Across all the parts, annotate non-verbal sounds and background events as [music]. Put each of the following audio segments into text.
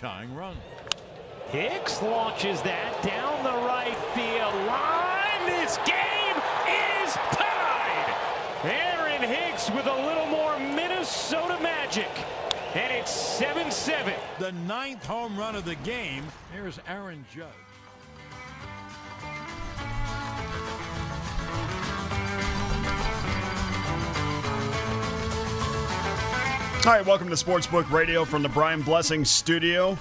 tying run. Hicks launches that down the right field line. This game is tied. Aaron Hicks with a little more Minnesota magic. And it's 7 7. The ninth home run of the game. Here's Aaron Judge. All right, welcome to Sportsbook Radio from the Brian Blessing Studio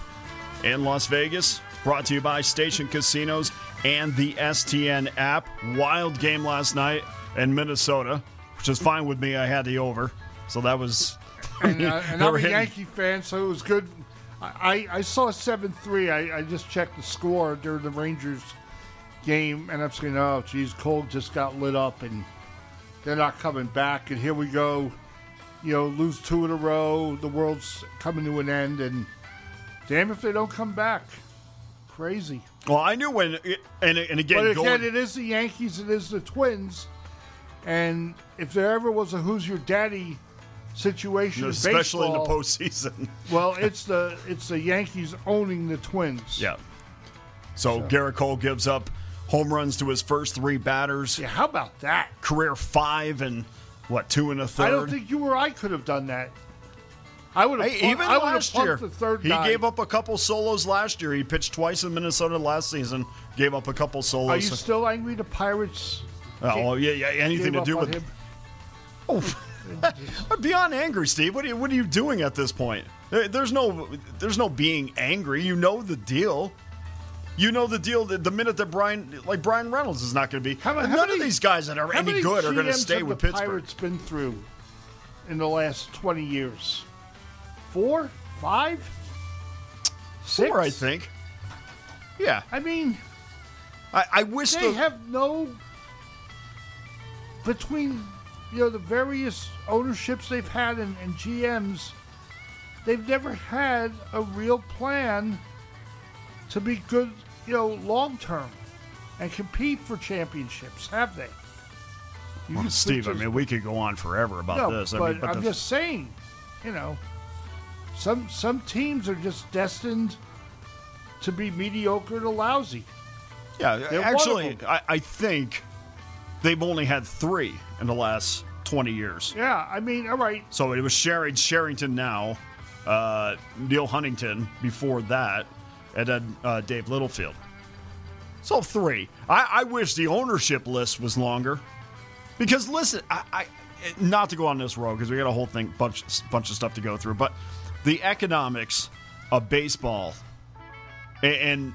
in Las Vegas. Brought to you by Station Casinos and the STN app. Wild game last night in Minnesota, which is fine with me. I had the over, so that was. And, uh, [laughs] and I'm a hitting- Yankee fan, so it was good. I, I, saw 7 3. I, I just checked the score during the Rangers game, and I'm saying, oh, geez, Cole just got lit up, and they're not coming back. And here we go. You know, lose two in a row. The world's coming to an end, and damn if they don't come back. Crazy. Well, I knew when, and, and again, But again, going, it is the Yankees, it is the Twins. And if there ever was a who's your daddy situation, especially in the postseason. [laughs] Well, it's the it's the Yankees owning the Twins. Yeah. So, Gerrit Cole gives up home runs to his first three batters. Yeah, how about that? Career five and what two and a third. I don't think you or I could have done that. I would have. Hey, even I last year, the third he guy. gave up a couple solos last year. He pitched twice in Minnesota last season. Gave up a couple solos. Are you still angry? The Pirates. oh yeah, yeah. Anything to do with him? [laughs] Oh, I'm [laughs] beyond angry, Steve. What are you What are you doing at this point? There's no There's no being angry. You know the deal. You know the deal. The, the minute that Bryan, like Bryan Reynolds, is not going to be. How, how none many, of these guys that are any good are going to stay with the Pittsburgh. Pirates been through in the last twenty years? Four, five, six. Four, I think. Yeah, I mean, I, I wish they the, have no between you know the various ownerships they've had and, and GMs. They've never had a real plan to be good, you know, long term and compete for championships, have they? You Well, Steve. I mean, we could go on forever about no, this. I but, mean, but I'm the, just saying, you know, some some teams are just destined to be mediocre to lousy. yeah, they're actually. I, I think they've only had three in the last 20 years. Yeah, I mean, all right, So it was Sherry Cherington now, uh, Neal Huntington before that, and then uh, Dave Littlefield. So three. I, I wish the ownership list was longer, because listen, I, I not to go on this road because we got a whole thing bunch bunch of stuff to go through, but the economics of baseball, and, and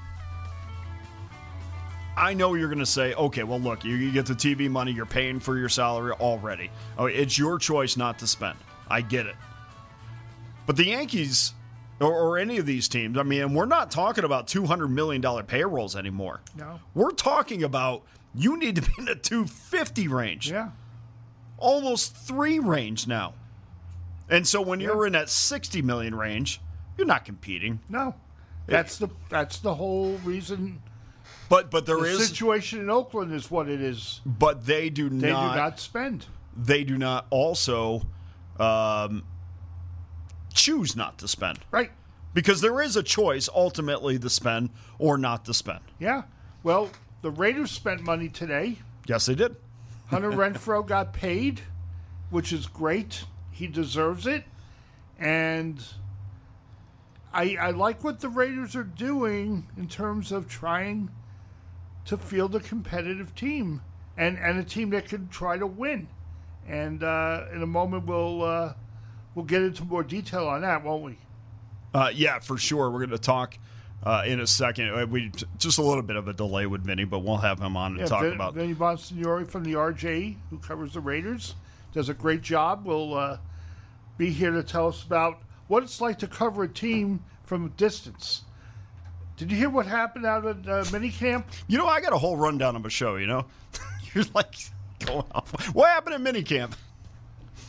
I know you're going to say, okay, well, look, you, you get the TV money, you're paying for your salary already. Oh, it's your choice not to spend. I get it. But the Yankees, or, or any of these teams, I mean, we're not talking about $200 million payrolls anymore. No. We're talking about you need to be in the 250 range, yeah. almost three range now. And so when you're in that 60 million range, you're not competing. No, that's the that's the whole reason. But but there The is, situation in Oakland is what it is. but they do They not They do not spend. they do not also um, choose not to spend Right. because there is a choice ultimately to spend or not to spend. Yeah. Well, the Raiders spent money today. Yes, they did. [laughs] Hunter Renfrow got paid, which is great. He deserves it. And I, I like what the Raiders are doing in terms of trying to field a competitive team and, and a team that can try to win. And uh, in a moment, we'll uh, we'll get into more detail on that, won't we? Uh, yeah, for sure. We're going to talk uh, in a second. Uh, We just a little bit of a delay with Vinny, but we'll have him on to Yeah, talk Vin- about. Vinny Bonsignore from the RJ, who covers the Raiders, does a great job. Will uh, be here to tell us about what it's like to cover a team from a distance. Did you hear what happened out at uh, minicamp? You know, I got a whole rundown of a show. You know, [laughs] you're like [laughs] going off. What happened at minicamp?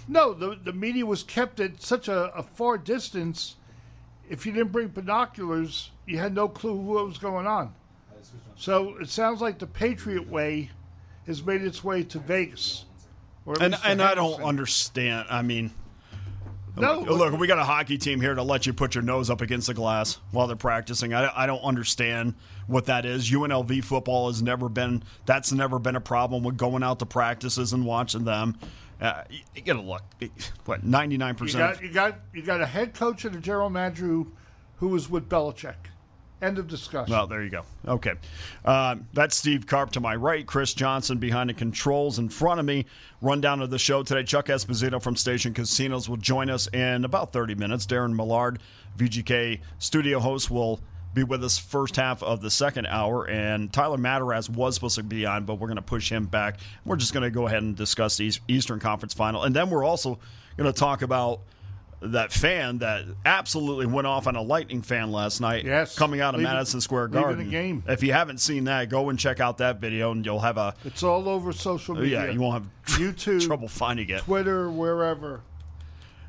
No, the the media was kept at such a, a far distance. If you didn't bring binoculars, you had no clue what was going on. So it sounds like the Patriot way has made its way to Vegas. And and I don't understand. I mean, No, look, look, we got a hockey team here to let you put your nose up against the glass while they're practicing. I, I don't understand what that is. UNLV football has never been that's never been a problem with going out to practices and watching them. Uh, you, look. What ninety nine percent? you got you got a head coach and a general manager who, who was with Belichick. End of discussion. Well, there you go. Okay. Uh, that's Steve Carp to my right. Chris Johnson behind the controls in front of me. Rundown of the show today. Chuck Esposito from Station Casinos will join us in about 30 minutes. Darren Millard, VGK studio host, will be with us first half of the second hour. And Tyler Mataraz was supposed to be on, but we're going to push him back. We're just going to go ahead and discuss the Eastern Conference final. And then we're also going to talk about that fan that absolutely went off on a Lightning fan last night. Yes. coming out of Leaving- Madison Square Garden. game. If you haven't seen that, go and check out that video, and you'll have a It's all over social media. yeah, you won't have tr- YouTube, trouble finding it. Twitter, wherever.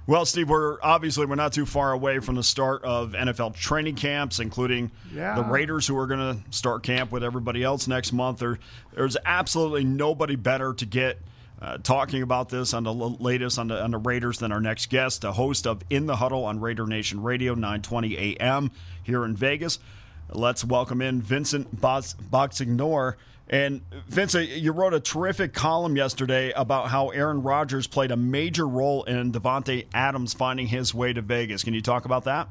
Well, Steve, we're obviously we're not too far away from the start of NFL training camps, including Yeah. the Raiders, who are going to start camp with everybody else next month. There, there's absolutely nobody better to get uh, talking about this on the latest on the on the Raiders than our next guest, the host of In the Huddle on Raider Nation Radio, 9:20 a.m. here in Vegas. Let's welcome in Vincent Box- Boxignor. And Vincent, you wrote a terrific column yesterday about how Aaron Rodgers played a major role in Davante Adams finding his way to Vegas. Can you talk about that?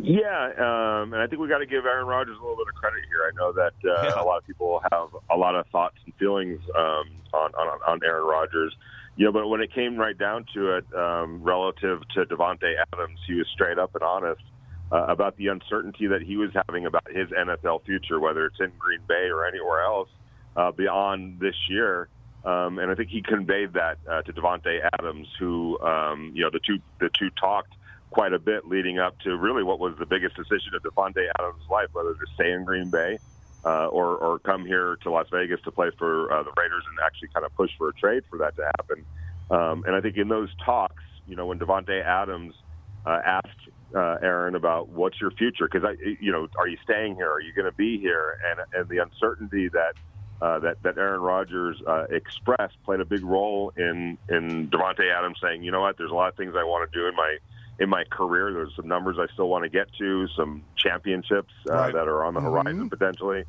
Yeah, um, and I think we got to give Aaron Rodgers a little bit of credit here. I know that uh, Yeah. a lot of people have a lot of thoughts and feelings um, on, on on Aaron Rodgers. You know, but when it came right down to it, um, relative to Davante Adams, he was straight up and honest uh, about the uncertainty that he was having about his NFL future, whether it's in Green Bay or anywhere else uh, beyond this year. Um, and I think he conveyed that uh, to Davante Adams, who um, you know the two the two talked quite a bit leading up to really what was the biggest decision of Davante Adams' life, whether to stay in Green Bay uh, or, or come here to Las Vegas to play for uh, the Raiders and actually kind of push for a trade for that to happen. Um, and I think in those talks, you know, when Davante Adams uh, asked uh, Aaron about what's your future, because I, you know, are you staying here? Are you going to be here? And and the uncertainty that uh, that that Aaron Rodgers uh, expressed played a big role in in Davante Adams saying, you know what, there's a lot of things I want to do in my in my career. There's some numbers I still want to get to, some championships uh, Right. that are on the horizon potentially.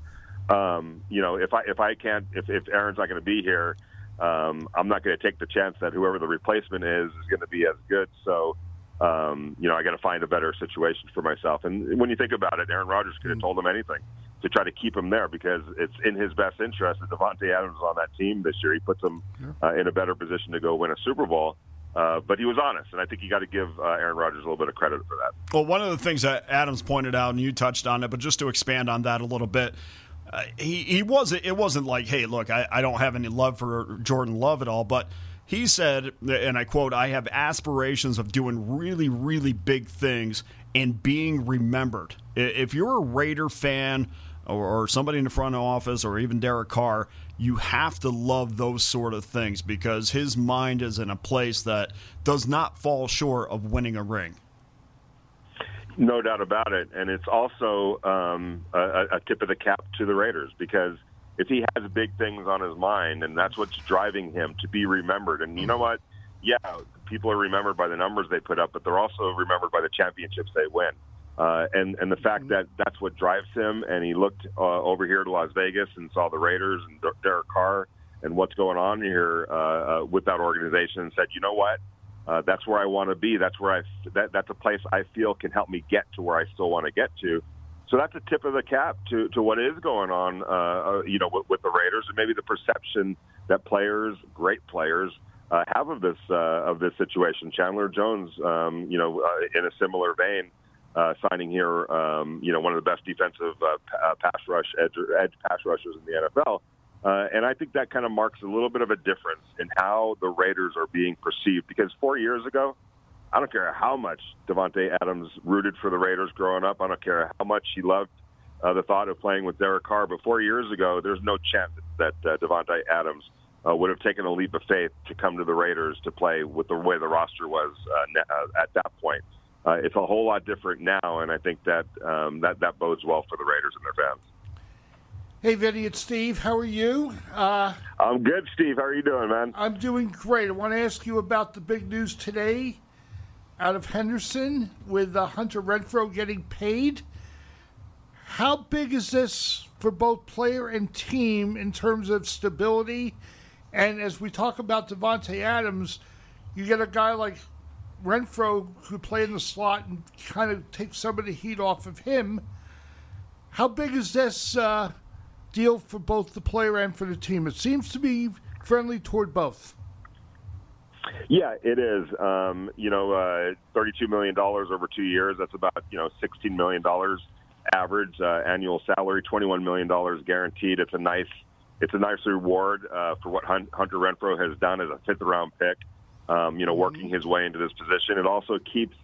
Um, you know, if I if I can't if if Aaron's not going to be here, um, I'm not going to take the chance that whoever the replacement is is going to be as good. So. Um, you know, I got to find a better situation for myself. And when you think about it, Aaron Rodgers could have told him anything to try to keep him there because it's in his best interest that Davante Adams is on that team this year. He puts him uh, in a better position to go win a Super Bowl. Uh, but he was honest, and I think you got to give uh, Aaron Rodgers a little bit of credit for that. Well, one of the things that Adams pointed out, and you touched on it, but just to expand on that a little bit, uh, he he wasn't. It wasn't like, hey, look, I, I don't have any love for Jordan Love at all, but he said, and I quote, I have aspirations of doing really, really big things and being remembered. If you're a Raider fan or, somebody in the front office or even Derek Carr, you have to love those sort of things because his mind is in a place that does not fall short of winning a ring. No doubt about it, and it's also um, a, a tip of the cap to the Raiders because if he has big things on his mind, and that's what's driving him to be remembered. And you know what? Yeah, people are remembered by the numbers they put up, but they're also remembered by the championships they win. Uh, and and the fact that that's what drives him. And he looked uh, over here to Las Vegas and saw the Raiders and Derek Carr and what's going on here uh, uh, with that organization, and said, you know what? Uh, that's where I want to be. That's where I that, that's a place I feel can help me get to where I still want to get to. So that's a tip of the cap to, to what is going on, uh, uh, you know, with, with the Raiders, and maybe the perception that players, great players, uh, have of this uh, of this situation. Chandler Jones, um, you know, uh, in a similar vein, uh, signing here, um, you know, one of the best defensive pass rush edge, edge pass rushers in the NFL. Uh, and I think that kind of marks a little bit of a difference in how the Raiders are being perceived. Because four years ago, I don't care how much Davante Adams rooted for the Raiders growing up. I don't care how much he loved uh, the thought of playing with Derek Carr. But four years ago, there's no chance that uh, Davante Adams uh, would have taken a leap of faith to come to the Raiders to play with the way the roster was uh, uh, at that point. Uh, it's a whole lot different now, and I think that um, that that bodes well for the Raiders and their fans. Hey, Vinny, it's Steve. How are you? Uh, I'm good, Steve. How are you doing, man? I'm doing great. I want to ask you about the big news today out of Henderson with uh, Hunter Renfrow getting paid. How big is this for both player and team in terms of stability? And as we talk about Davante Adams, you get a guy like Renfrow who play in the slot and kind of take some of the heat off of him. How big is this uh, deal for both the player and for the team? It seems to be friendly toward both. Yeah, it is. Um, you know, uh, thirty-two million dollars over two years. That's about you know sixteen million dollars average uh, annual salary. Twenty-one million dollars guaranteed. It's a nice, it's a nice reward uh, for what Hunter Renfrow has done as a fifth-round pick. Um, you know, working his way into this position. It also keeps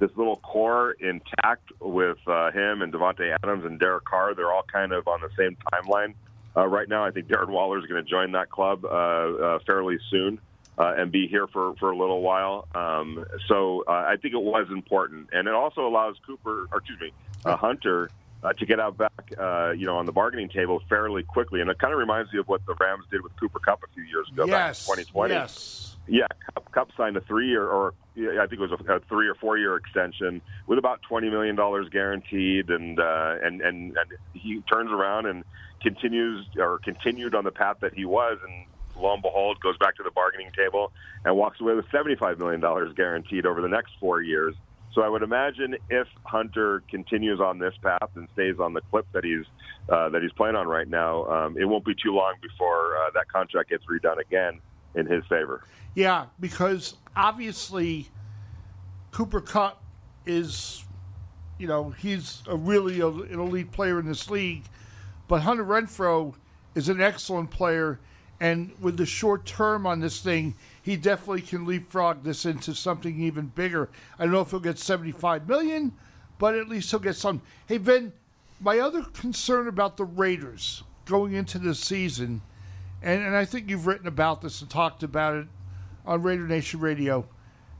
this little core intact with uh, him and Davante Adams and Derek Carr. They're all kind of on the same timeline uh, right now. I think Darren Waller is going to join that club uh, uh, fairly soon uh, and be here for, for a little while. Um, so uh, I think it was important, and it also allows Cooper, or excuse me, uh, Hunter. Uh, to get out back, uh, you know, on the bargaining table fairly quickly, and it kind of reminds me of what the Rams did with Cooper Kupp a few years ago, yes, back in 2020. Yes. Yeah, Cup, Kupp signed a three-year, or I think it was a, a three or four-year extension with about twenty million dollars guaranteed, and uh, and and and he turns around and continues or continued on the path that he was, and lo and behold, goes back to the bargaining table and walks away with $75 million guaranteed over the next four years. So I would imagine if Hunter continues on this path and stays on the clip that he's uh, that he's playing on right now, um, it won't be too long before uh, that contract gets redone again in his favor. Yeah, because obviously Cooper Kupp is, you know, he's a really a, an elite player in this league, but Hunter Renfrow is an excellent player and with the short term on this thing, he definitely can leapfrog this into something even bigger. I don't know if he'll get 75 million, but at least he'll get some. Hey, Ben, my other concern about the Raiders going into the season, and, and I think you've written about this and talked about it on Raider Nation Radio.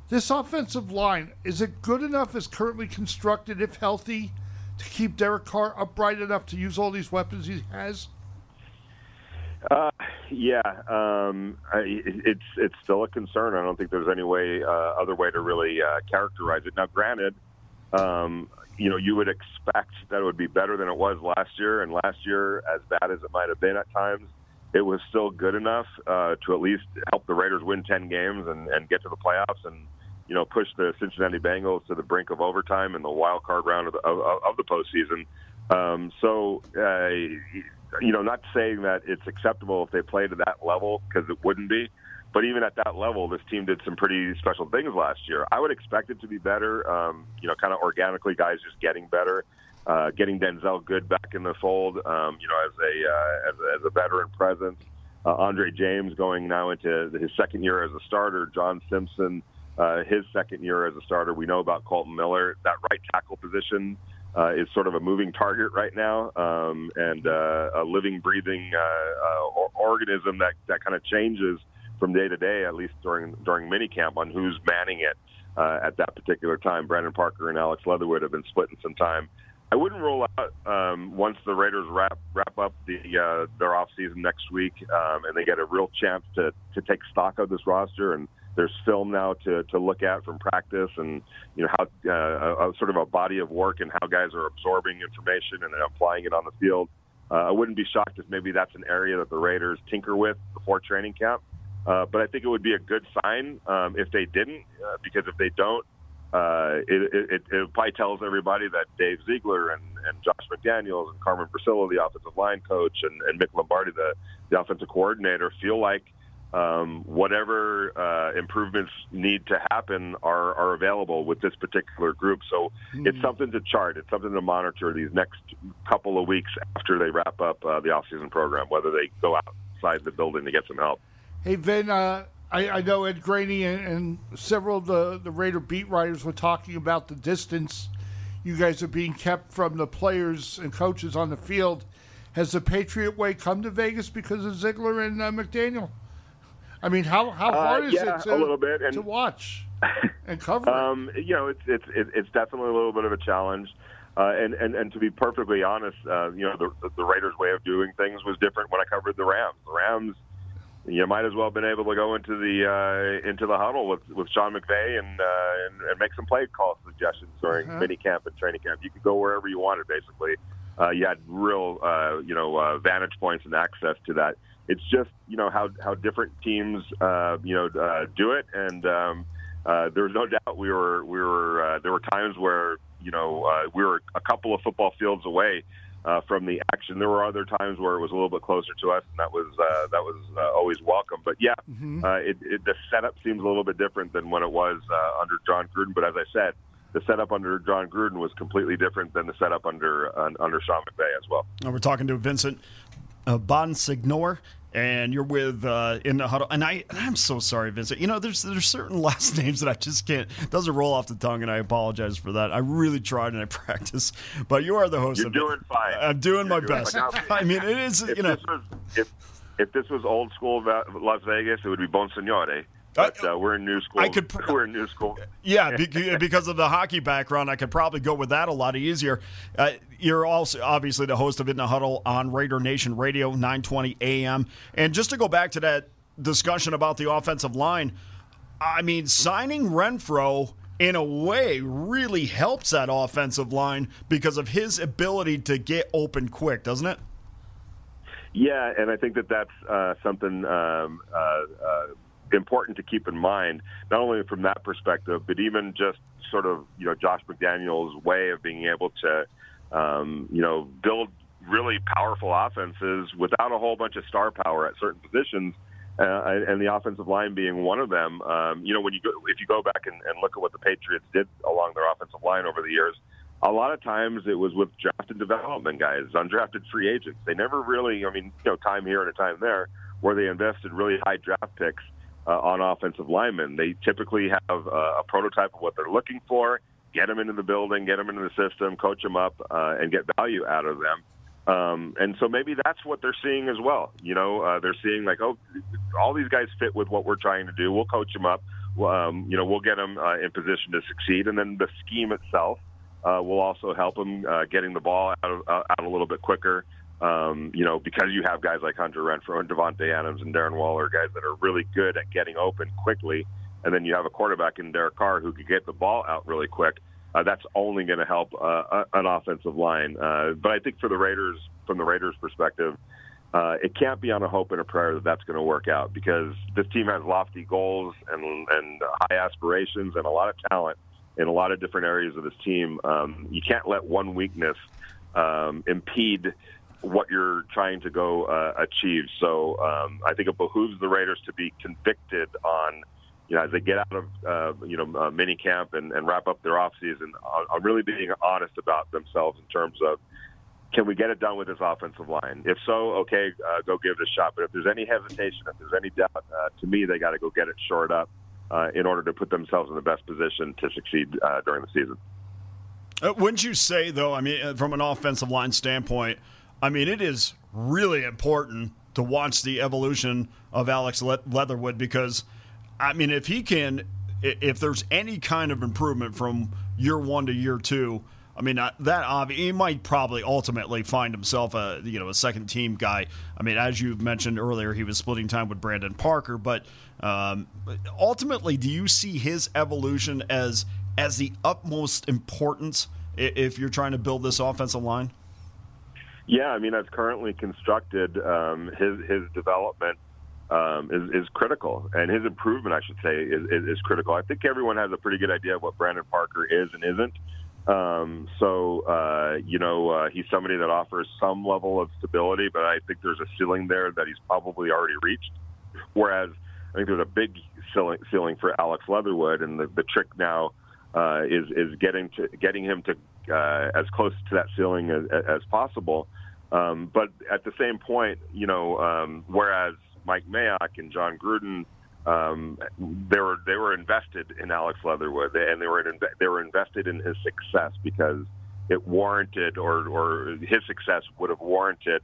This offensive line, is it good enough as currently constructed, if healthy, to keep Derek Carr upright enough to use all these weapons he has? Uh, yeah, um, I, it's it's still a concern. I don't think there's any way uh, other way to really uh, characterize it. Now, granted, um, you know you would expect that it would be better than it was last year, and last year, as bad as it might have been at times, it was still good enough uh, to at least help the Raiders win ten games and, and get to the playoffs and you know push the Cincinnati Bengals to the brink of overtime in the wild card round of the, of, of the postseason. Um, so, uh, you know, not saying that it's acceptable if they play to that level because it wouldn't be. But even at that level, this team did some pretty special things last year. I would expect it to be better. Um, you know, kind of organically, guys just getting better, uh, getting Denzelle Good back in the fold. Um, you know, as a, uh, as a as a veteran presence. Uh, Andre James going now into his second year as a starter. John Simpson, uh, his second year as a starter. We know about Kolton Miller. That right tackle position uh, is sort of a moving target right now, um, and uh, a living, breathing uh, uh, organism that that kind of changes from day to day, at least during during minicamp, on who's manning it uh, at that particular time. Brandon Parker and Alex Leatherwood have been splitting some time. I wouldn't rule out um, once the Raiders wrap wrap up the their off season next week, um, and they get a real chance to to take stock of this roster and there's film now to, to look at from practice and you know how uh, a, sort of a body of work and how guys are absorbing information and applying it on the field. Uh, I wouldn't be shocked if maybe that's an area that the Raiders tinker with before training camp. Uh, but I think it would be a good sign um, if they didn't, uh, because if they don't, uh, it, it, it probably tells everybody that Dave Ziegler and, and Josh McDaniels and Carmen Bricillo, the offensive line coach, and, and Mick Lombardi, the, the offensive coordinator, feel like um, whatever uh, improvements need to happen are, are available with this particular group. So mm-hmm. it's something to chart. It's something to monitor these next couple of weeks after they wrap up uh, the offseason program, whether they go outside the building to get some help. Hey, Vin, uh, I, I, know Ed Graney and, and, several of the, the Raider beat writers were talking about the distance you guys are being kept from the players and coaches on the field. Has the Patriot way come to Vegas because of Ziegler and uh, McDaniel? I mean, how how uh, hard uh, is yeah, it to, a little bit. And, to watch [laughs] and cover? um, you know, it's it's it's definitely a little bit of a challenge. Uh, and, and and to be perfectly honest, uh, you know, the the Raiders' way of doing things was different when I covered the Rams. The Rams, you might as well have been able to go into the uh, into the huddle with with Sean McVay and uh, and, and make some play call suggestions during Uh-huh. mini camp and training camp. You could go wherever you wanted, basically. Uh, you had real, uh, you know, uh, vantage points and access to that. It's just, you know, how how different teams, uh, you know, uh, do it, and um, uh, there's no doubt we were we were uh, there were times where you know uh, we were a couple of football fields away uh, from the action. There were other times where it was a little bit closer to us, and that was uh, that was uh, always welcome. But yeah, uh, it, it, the setup seems a little bit different than when it was uh, under Jon Gruden. But as I said, the setup under Jon Gruden was completely different than the setup under uh, under Sean McVay as well. And we're talking to Vincent uh, Bonsignor, and you're with uh, in the huddle. And I, I'm so sorry, Vincent. You know, there's there's certain [laughs] last names that I just can't doesn't roll off the tongue, and I apologize for that. I really tried and I [laughs] practiced, but you are the host. You're of doing fine. I'm doing my You're doing best. [laughs] I mean, it is you know. this was if if this was old school Las Vegas, it would be Bonsignore. But uh, we're in new school. I could pr- [laughs] we're in new school. [laughs] Yeah, [laughs] because of the hockey background, I could probably go with that a lot easier. Uh, you're also obviously the host of In the Huddle on Raider Nation Radio, 920 AM. And just to go back to that discussion about the offensive line, I mean, signing Renfrow in a way really helps that offensive line because of his ability to get open quick, doesn't it? Yeah, and I think that that's uh, something um, uh, uh, important to keep in mind, not only from that perspective, but even just sort of you know Josh McDaniel's way of being able to um, you know build really powerful offenses without a whole bunch of star power at certain positions. Uh, and the offensive line being one of them. Um, you know, when you go, if you go back and, and look at what the Patriots did along their offensive line over the years, a lot of times it was with drafted development guys, undrafted free agents. They never really, I mean, you know, time here and a time there, where they invested really high draft picks uh, on offensive linemen. They typically have uh, a prototype of what they're looking for, get them into the building, get them into the system, coach them up, uh, and get value out of them. Um, and so maybe that's what they're seeing as well. You know, uh, they're seeing like, oh, all these guys fit with what we're trying to do. We'll coach them up. Um, you know, we'll get them uh, in position to succeed, and then the scheme itself uh, will also help them uh, getting the ball out, of, uh, out a little bit quicker. Um, you know, because you have guys like Hunter Renfrow and Davante Adams and Darren Waller, guys that are really good at getting open quickly, and then you have a quarterback in Derek Carr who could get the ball out really quick. Uh, that's only going to help uh, an offensive line. Uh, but I think for the Raiders, from the Raiders' perspective, uh, it can't be on a hope and a prayer that that's going to work out because this team has lofty goals and and high aspirations and a lot of talent in a lot of different areas of this team. Um, you can't let one weakness um, impede what you're trying to go uh, achieve. So um, I think it behooves the Raiders to be convicted on, you know, as they get out of, uh, you know, uh, mini camp and, and wrap up their off season, on, on really being honest about themselves in terms of, can we get it done with this offensive line? If so, okay, uh, go give it a shot. But if there's any hesitation, if there's any doubt, uh, to me, they got to go get it shored up uh, in order to put themselves in the best position to succeed uh, during the season. Uh, wouldn't you say, though, I mean, uh, from an offensive line standpoint, I mean, it is really important to watch the evolution of Alex Le- Leatherwood because, I mean, if he can, if there's any kind of improvement from year one to year two, I mean, that obvi- he might probably ultimately find himself a you know a second team guy. I mean, as you mentioned earlier, he was splitting time with Brandon Parker, but um, ultimately, do you see his evolution as as the utmost importance if you're trying to build this offensive line? Yeah, I mean, as currently constructed, um, his his development um, is is critical, and his improvement, I should say, is, is is critical. I think everyone has a pretty good idea of what Brandon Parker is and isn't. Um, so uh, you know, uh, he's somebody that offers some level of stability, but I think there's a ceiling there that he's probably already reached. Whereas I think there's a big ceiling, ceiling for Alex Leatherwood, and the, the trick now uh, is is getting to getting him to uh, as close to that ceiling as, as possible. Um, but at the same point, you know, um, whereas Mike Mayock and Jon Gruden, um, they were they were invested in Alex Leatherwood, and they were in, they were invested in his success because it warranted, or or his success would have warranted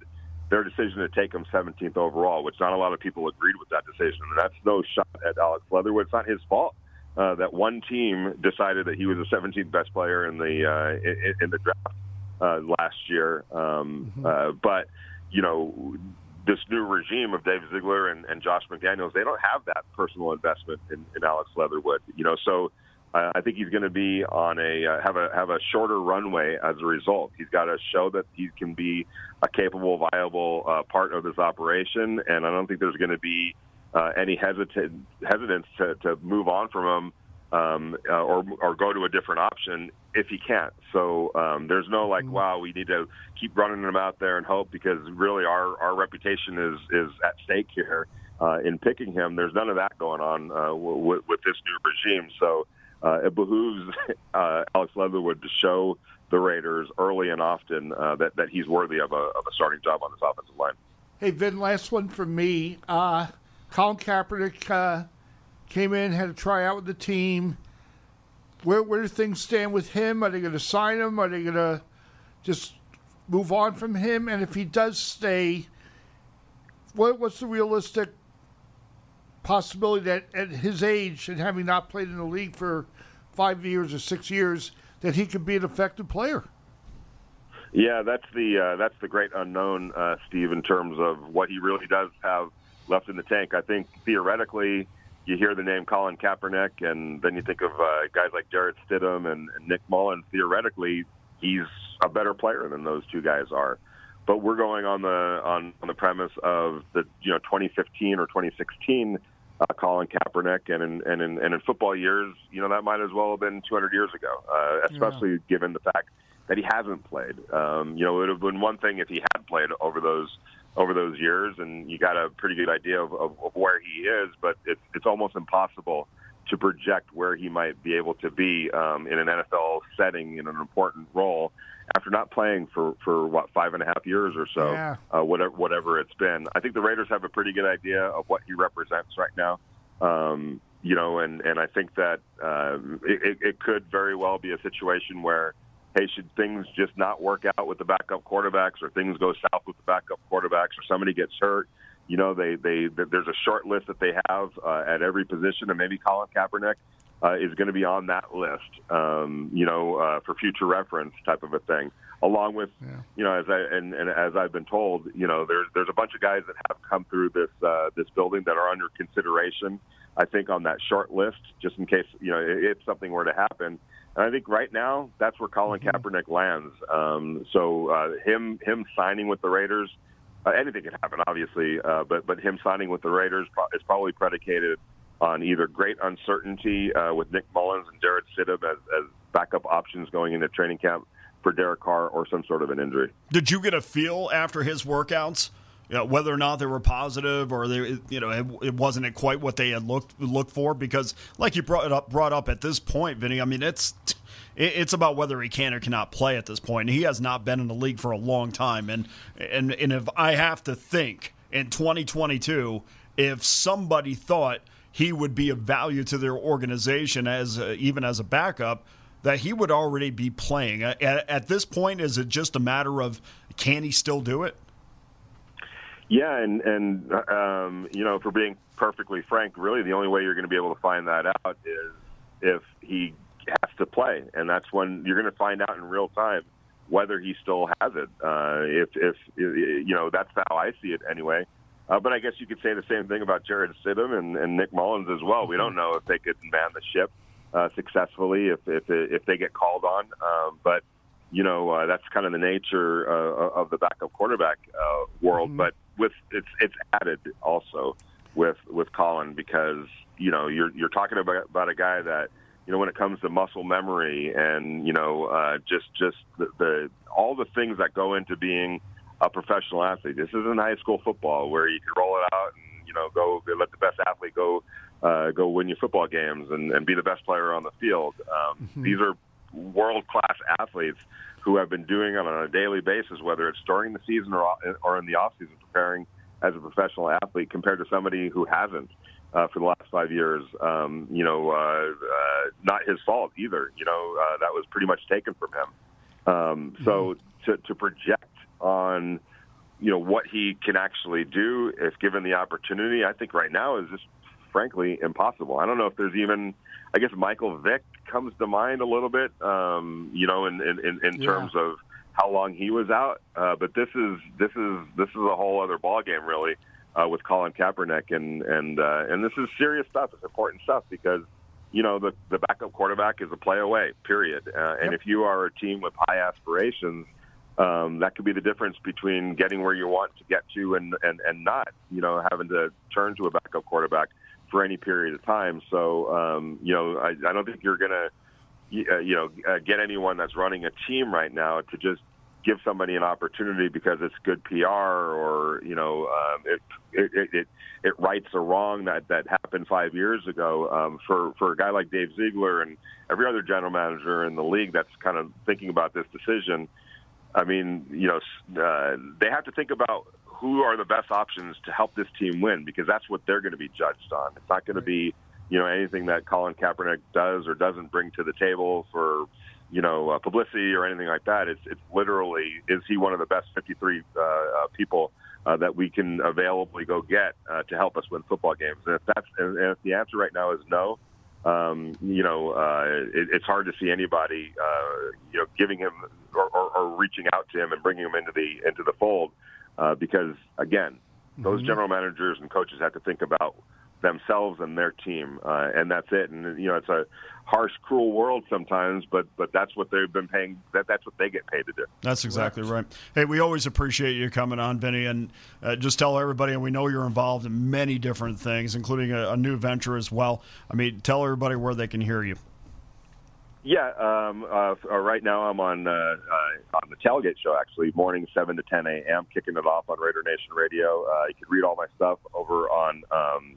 their decision to take him 17th overall, which not a lot of people agreed with that decision. And that's no shot at Alex Leatherwood. It's not his fault uh, that one team decided that he was the 17th best player in the uh, in, in the draft uh, last year. Um, uh, but you know, this new regime of Dave Ziegler and, and Josh McDaniels, they don't have that personal investment in, in Alex Leatherwood. You know, so I think he's going to be on a uh, have a have a shorter runway as a result. He's got to show that he can be a capable, viable uh, part of this operation, and I don't think there's going to be uh, any hesitant hesitance to, to move on from him um, uh, or or go to a different option if he can't. So um, there's no like, wow, we need to keep running him out there and hope because really our our reputation is is at stake here uh, in picking him. There's none of that going on uh, w- with this new regime. So uh, it behooves [laughs] uh, Alex Leatherwood to show the Raiders early and often uh, that that he's worthy of a of a starting job on this offensive line. Hey, Vin, last one from me. Uh, Colin Kaepernick uh, came in, had a tryout with the team. Where where do things stand with him? Are they going to sign him? Are they going to just move on from him? And if he does stay, what what's the realistic possibility that at his age and having not played in the league for five years or six years, that he could be an effective player? Yeah, that's the uh, that's the great unknown, uh, Steve, in terms of what he really does have left in the tank. I think theoretically, you hear the name Colin Kaepernick, and then you think of uh, guys like Jarrett Stidham and, and Nick Mullens. Theoretically, he's a better player than those two guys are. But we're going on the on, on the premise of the you know 2015 or 2016 uh, Colin Kaepernick, and in, and in and in football years, you know that might as well have been 200 years ago, uh, especially yeah. given the fact that he hasn't played. Um, you know, it would have been one thing if he had played over those over those years, and you got a pretty good idea of, of, of where he is. But it's it's almost impossible to project where he might be able to be um, in an NFL setting in an important role after not playing for for what five and a half years or so, yeah. uh, whatever whatever it's been. I think the Raiders have a pretty good idea of what he represents right now. Um, you know, and and I think that uh, it, it could very well be a situation where hey, should things just not work out with the backup quarterbacks, or things go south with the backup quarterbacks, or somebody gets hurt? You know, they they there's a short list that they have uh, at every position, and maybe Colin Kaepernick uh, is going to be on that list. Um, you know, uh, for future reference, type of a thing. Along with, yeah. you know, as I and, and as I've been told, you know, there's there's a bunch of guys that have come through this uh, this building that are under consideration. I think on that short list, just in case you know if something were to happen. And I think right now that's where Colin mm-hmm. Kaepernick lands. Um, so uh, him him signing with the Raiders, uh, anything can happen, obviously, uh, but but him signing with the Raiders is probably predicated on either great uncertainty uh, with Nick Mullens and Jarrett Stidham as, as backup options going into training camp for Derek Carr or some sort of an injury. Did you get a feel after his workouts? You know, whether or not they were positive or they, you know, it, it, wasn't quite what they had looked looked for. Because, like you brought up, brought up at this point, Vinny. I mean, it's it, it's about whether he can or cannot play at this point. He has not been in the league for a long time, and and and if I have to think in 2022, if somebody thought he would be of value to their organization as even as a backup that he would already be playing. At, at, this point, is it just a matter of can he still do it? Yeah, and and um, you know, for being perfectly frank, really the only way you're going to be able to find that out is if he has to play, and that's when you're going to find out in real time whether he still has it. Uh, if if you know, that's how I see it anyway. Uh, but I guess you could say the same thing about Jarrett Stidham and, and Nick Mullens as well. We don't know if they could man the ship uh, successfully if if if they get called on. Um, but you know uh, that's kind of the nature uh, of the backup quarterback uh, world. Mm-hmm. But with it's it's added also with with Colin because you know you're you're talking about about a guy that you know when it comes to muscle memory and you know uh, just just the, the all the things that go into being a professional athlete. This isn't high school football where you can roll it out and you know go let the best athlete go uh, go win your football games and, and be the best player on the field. Um, mm-hmm. These are world class athletes who have been doing it on a daily basis, whether it's during the season or or in the off season, preparing as a professional athlete, compared to somebody who hasn't. Uh, for the last five years, um, you know, uh, uh, not his fault either. You know, uh, that was pretty much taken from him. Um, so mm-hmm. to, to project on you know what he can actually do if given the opportunity. I think right now is just frankly impossible. I don't know if there's even. I guess Michael Vick comes to mind a little bit. Um, you know, in in, in, in yeah. terms of how long he was out. Uh, but this is this is this is a whole other ballgame, really, uh, with Colin Kaepernick, and and uh, and this is serious stuff. It's important stuff because you know the the backup quarterback is a play away. Period. Uh, and Yep. if you are a team with high aspirations. Um, that could be the difference between getting where you want to get to and, and, and not, you know, having to turn to a backup quarterback for any period of time. So, um, you know, I, I don't think you're to, uh, you know, uh, get anyone that's running a team right now to just give somebody an opportunity because it's good PR or you know um, it, it it it it rights a wrong that that happened five years ago. Um, for for a guy like Dave Ziegler and every other general manager in the league that's kind of thinking about this decision, I mean, you know, uh, they have to think about who are the best options to help this team win because that's what they're going to be judged on. It's not going to be, you know, anything that Colin Kaepernick does or doesn't bring to the table for, you know, uh, publicity or anything like that. It's it's literally is he one of the best 53 uh, uh, people uh, that we can availably go get uh, to help us win football games? And if that's and if the answer right now is no, um, you know, uh, it, it's hard to see anybody, uh, you know, giving him or, or, or reaching out to him and bringing him into the into the fold, uh, because again, those general managers and coaches have to think about themselves and their team, uh, and that's it. And you know, it's a harsh, cruel world sometimes, but but that's what they've been paying. That that's what they get paid to do. That's exactly right. Hey, we always appreciate you coming on, Vinny, and uh, just tell everybody. And we know you're involved in many different things, including a, a new venture as well. I mean, tell everybody where they can hear you. Yeah, um, uh, uh, right now I'm on uh, uh, on the Tailgate Show actually, morning seven to ten a.m. Kicking it off on Raider Nation Radio. Uh, you can read all my stuff over on. Um,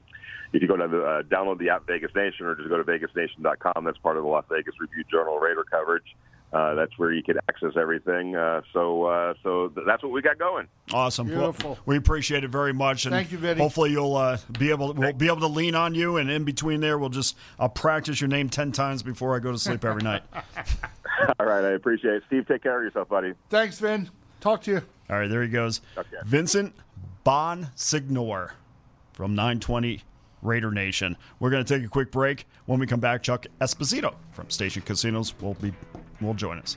if you go to the uh, download the app Vegas Nation or just go to vegasnation.com, that's part of the Las Vegas Review Journal Raider coverage. Uh, that's where you could access everything. Uh, so uh, so th- that's what we got going. Awesome. Well, Beautiful. we appreciate it very much. And Thank you, Vinny. Hopefully, you'll uh, be able. We'll be able to lean on you, and in between there, we'll just I'll practice your name ten times before I go to sleep every night. [laughs] [laughs] all right, I appreciate it. Steve, take care of yourself, buddy. Thanks, Vin. Talk to you. All right, there he goes. Okay. Vincent Bon Signor from 920 Raider Nation. We're going to take a quick break. When we come back, Chuck Esposito from Station Casinos will be will join us.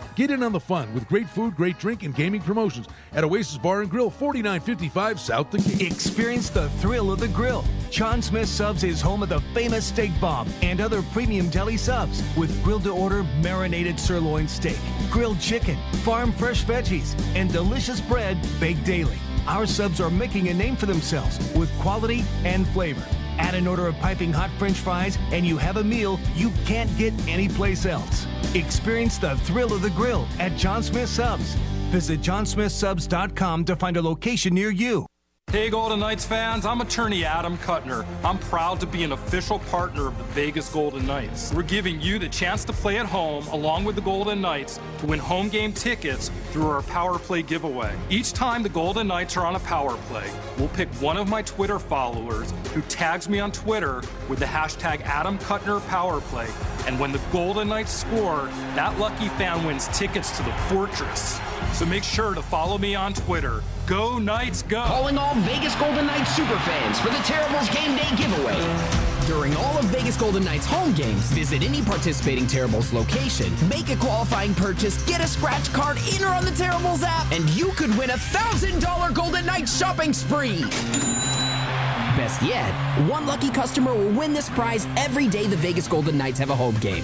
Get in on the fun with great food, great drink, and gaming promotions at Oasis Bar and Grill, 4955 South Decatur. Experience the thrill of the grill. John Smith Subs is home of the famous steak bomb and other premium deli subs with grilled to order marinated sirloin steak, grilled chicken, farm fresh veggies, and delicious bread baked daily. Our subs are making a name for themselves with quality and flavor. Add an order of piping hot french fries, and you have a meal you can't get anyplace else. Experience the thrill of the grill at John Smith Subs. Visit johnsmithsubs.com to find a location near you. Hey, Golden Knights fans, I'm attorney Adam Kuttner. I'm proud to be an official partner of the Vegas Golden Knights. We're giving you the chance to play at home along with the Golden Knights to win home game tickets through our Power Play giveaway. Each time the Golden Knights are on a Power Play, we'll pick one of my Twitter followers who tags me on Twitter with the hashtag Adam Kuttner Power Play. And when the Golden Knights score, that lucky fan wins tickets to the Fortress. So make sure to follow me on Twitter. Go Knights, go! Calling all Vegas Golden Knights superfans for the Terribles Game Day giveaway. During all of Vegas Golden Knights home games, visit any participating Terribles location, make a qualifying purchase, get a scratch card in or on the Terribles app, and you could win a $1,000 Golden Knights shopping spree. Best yet, one lucky customer will win this prize every day the Vegas Golden Knights have a home game.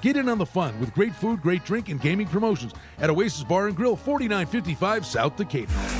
Get in on the fun with great food, great drink, and gaming promotions at Oasis Bar and Grill, 4955 South Decatur.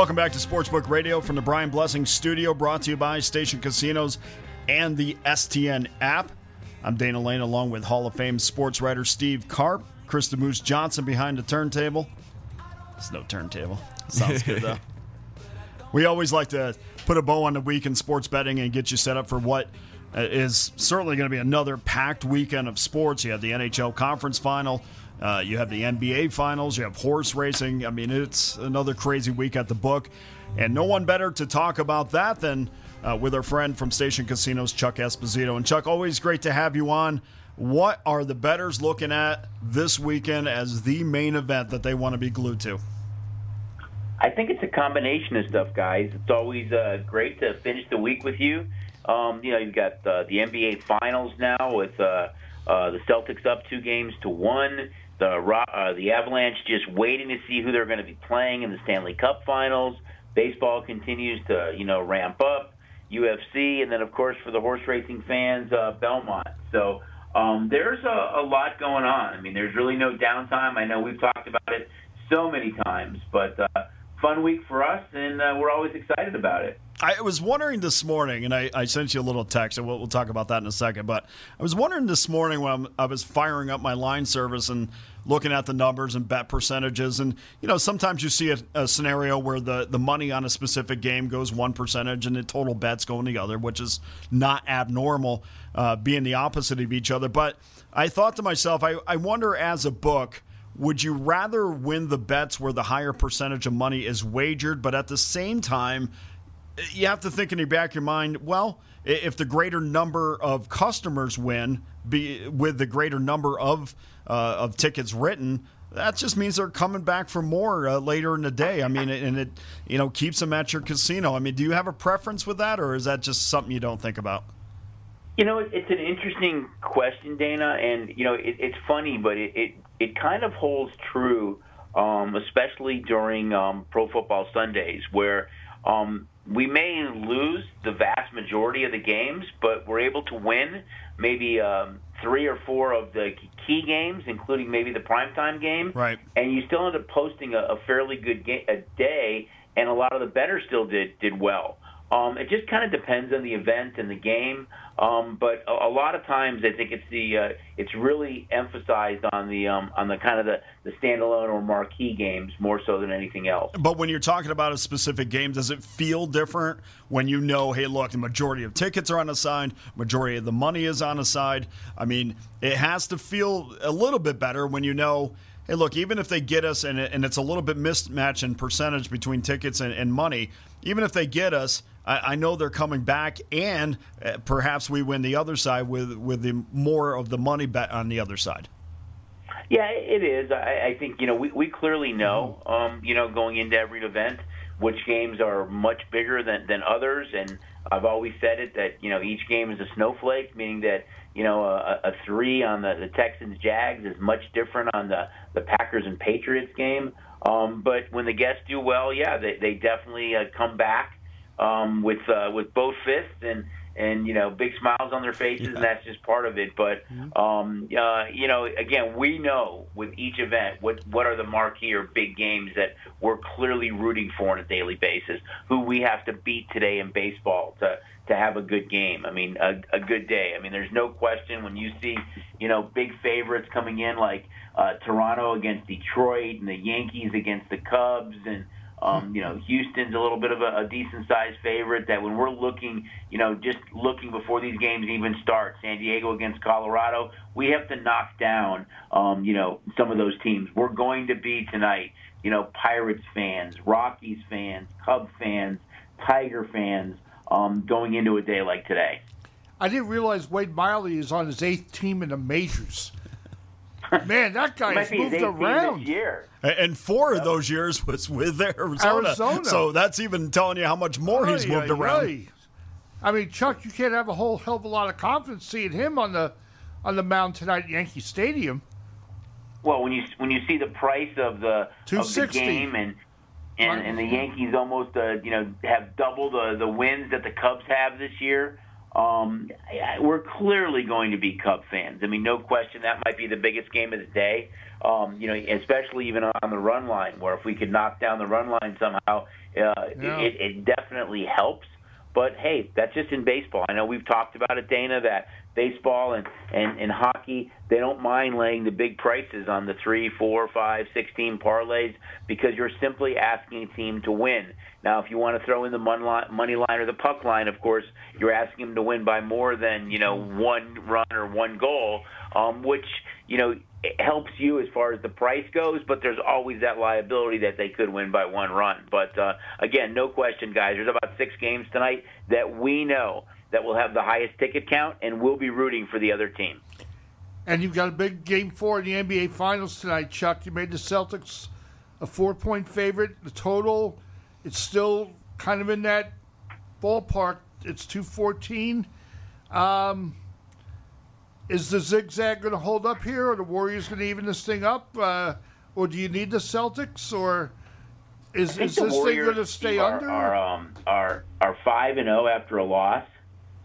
welcome back to Sportsbook Radio from the Brian Blessing Studio, brought to you by Station Casinos and the STN app. I'm Dana Lane, along with Hall of Fame sports writer Steve Carp, Krista Moose Johnson behind the turntable. It's no turntable. Sounds good though. [laughs] We always like to put a bow on the week in sports betting and get you set up for what uh, certainly going to be another packed weekend of sports. You have the NHL conference final. Uh, you have the NBA finals. You have horse racing. I mean, it's another crazy week at the book. And no one better to talk about that than uh, with our friend from Station Casinos, Chuck Esposito. And Chuck, always great to have you on. What are the bettors looking at this weekend as the main event that they want to be glued to? I think it's a combination of stuff, guys. It's always uh, great to finish the week with you. Um, you know, you've got uh, the NBA Finals now with uh, uh, the Celtics up two games to one. The uh, the Avalanche just waiting to see who they're going to be playing in the Stanley Cup Finals. Baseball continues to you know ramp up. UFC, and then of course for the horse racing fans, uh, Belmont. So um, there's a, a lot going on. I mean, there's really no downtime. I know we've talked about it so many times, but uh, fun week for us, and uh, we're always excited about it. I was wondering this morning, and I, I sent you a little text, and we'll, we'll, talk about that in a second. But I was wondering this morning when I'm, i was firing up my line service and looking at the numbers and bet percentages. And, you know, sometimes you see a, a scenario where the, the money on a specific game goes one percentage and the total bets going the other, which is not abnormal, uh, being the opposite of each other. But I thought to myself, I, I wonder as a book, would you rather win the bets where the higher percentage of money is wagered, but at the same time, you have to think in the back of your mind, well, if the greater number of customers win, be with the greater number of uh, of tickets written, that just means they're coming back for more uh, later in the day. I mean, and it you know keeps them at your casino. I mean, do you have a preference with that, or is that just something you don't think about? You know, it's an interesting question, Dana, and you know, it, it's funny, but it, it it kind of holds true, um, especially during um, Pro Football Sundays, where um, we may lose the vast majority of the games, but we're able to win maybe um, three or four of the key games, including maybe the primetime game. Right. And you still end up posting a, a fairly good ga- a day, and a lot of the better still did did well. Um, it just kind of depends on the event and the game. Um, but a, a lot of times, I think it's the uh, it's really emphasized on the um, on the kind of the, the standalone or marquee games more so than anything else. But when you're talking about a specific game, does it feel different when you know, hey, look, the majority of tickets are on the side, majority of the money is on the side? I mean, it has to feel a little bit better when you know hey, look, even if they get us, and, and it's a little bit mismatch in percentage between tickets and, and money, even if they get us, I, I, know they're coming back, and uh, perhaps we win the other side with with the more of the money bet on the other side. Yeah, it is. I, I think you know we, we clearly know, um, you know, going into every event, which games are much bigger than than others, and I've always said it that you know each game is a snowflake, meaning that you know a, a three on the, the Texans Jags is much different on the the Packers and Patriots game. Um, but when the guests do well, yeah, they, they definitely uh, come back um, with uh, with both fists and and you know big smiles on their faces, yeah. and that's just part of it. But um, uh, you know, again, we know with each event what what are the marquee or big games that we're clearly rooting for on a daily basis. Who we have to beat today in baseball to to have a good game. I mean, a, a good day. I mean, there's no question when you see you know big favorites coming in like uh, Toronto against Detroit and the Yankees against the Cubs and um, you know, Houston's a little bit of a, a decent sized favorite. That when we're looking, you know, just looking before these games even start, San Diego against Colorado, we have to knock down, um, you know, some of those teams. We're going to be tonight, you know, Pirates fans, Rockies fans, Cub fans, Tiger fans, um, going into a day like today. I didn't realize Wade Miley is on his eighth team in the majors. Man, that guy [laughs] has moved around. year. And four of those years was with [laughs] Arizona. Arizona. So that's even telling you how much more he's moved around. I mean, Chuck, you can't have a whole hell of a lot of confidence seeing him on the on the mound tonight at Yankee Stadium. Well, when you when you see the price of the of the game and and, and the Yankees almost uh, you know have double the the wins that the Cubs have this year. Um, we're clearly going to be Cub fans. I mean, no question that might be the biggest game of the day. Um, you know, especially even on the run line, where if we could knock down the run line somehow, uh, yeah. it, it definitely helps. But hey, that's just in baseball. I know we've talked about it, Dana, that baseball and, and, and hockey, they don't mind laying the big prices on the three, four, five, sixteen parlays because you're simply asking a team to win. Now, if you want to throw in the money line or the puck line, of course, you're asking them to win by more than you know one run or one goal, um, which you know helps you as far as the price goes. But there's always that liability that they could win by one run. But uh, again, no question, guys. There's about six games tonight that we know that will have the highest ticket count, and we'll be rooting for the other team. And you've got a big game four in the NBA Finals tonight, Chuck. You made the Celtics a four-point favorite. The total, it's still kind of in that ballpark. It's two fourteen. Um, is the zigzag going to hold up here, or the Warriors going to even this thing up, uh, or do you need the Celtics, or is, is this thing going to stay are, under? Are um, are are five and zero oh after a loss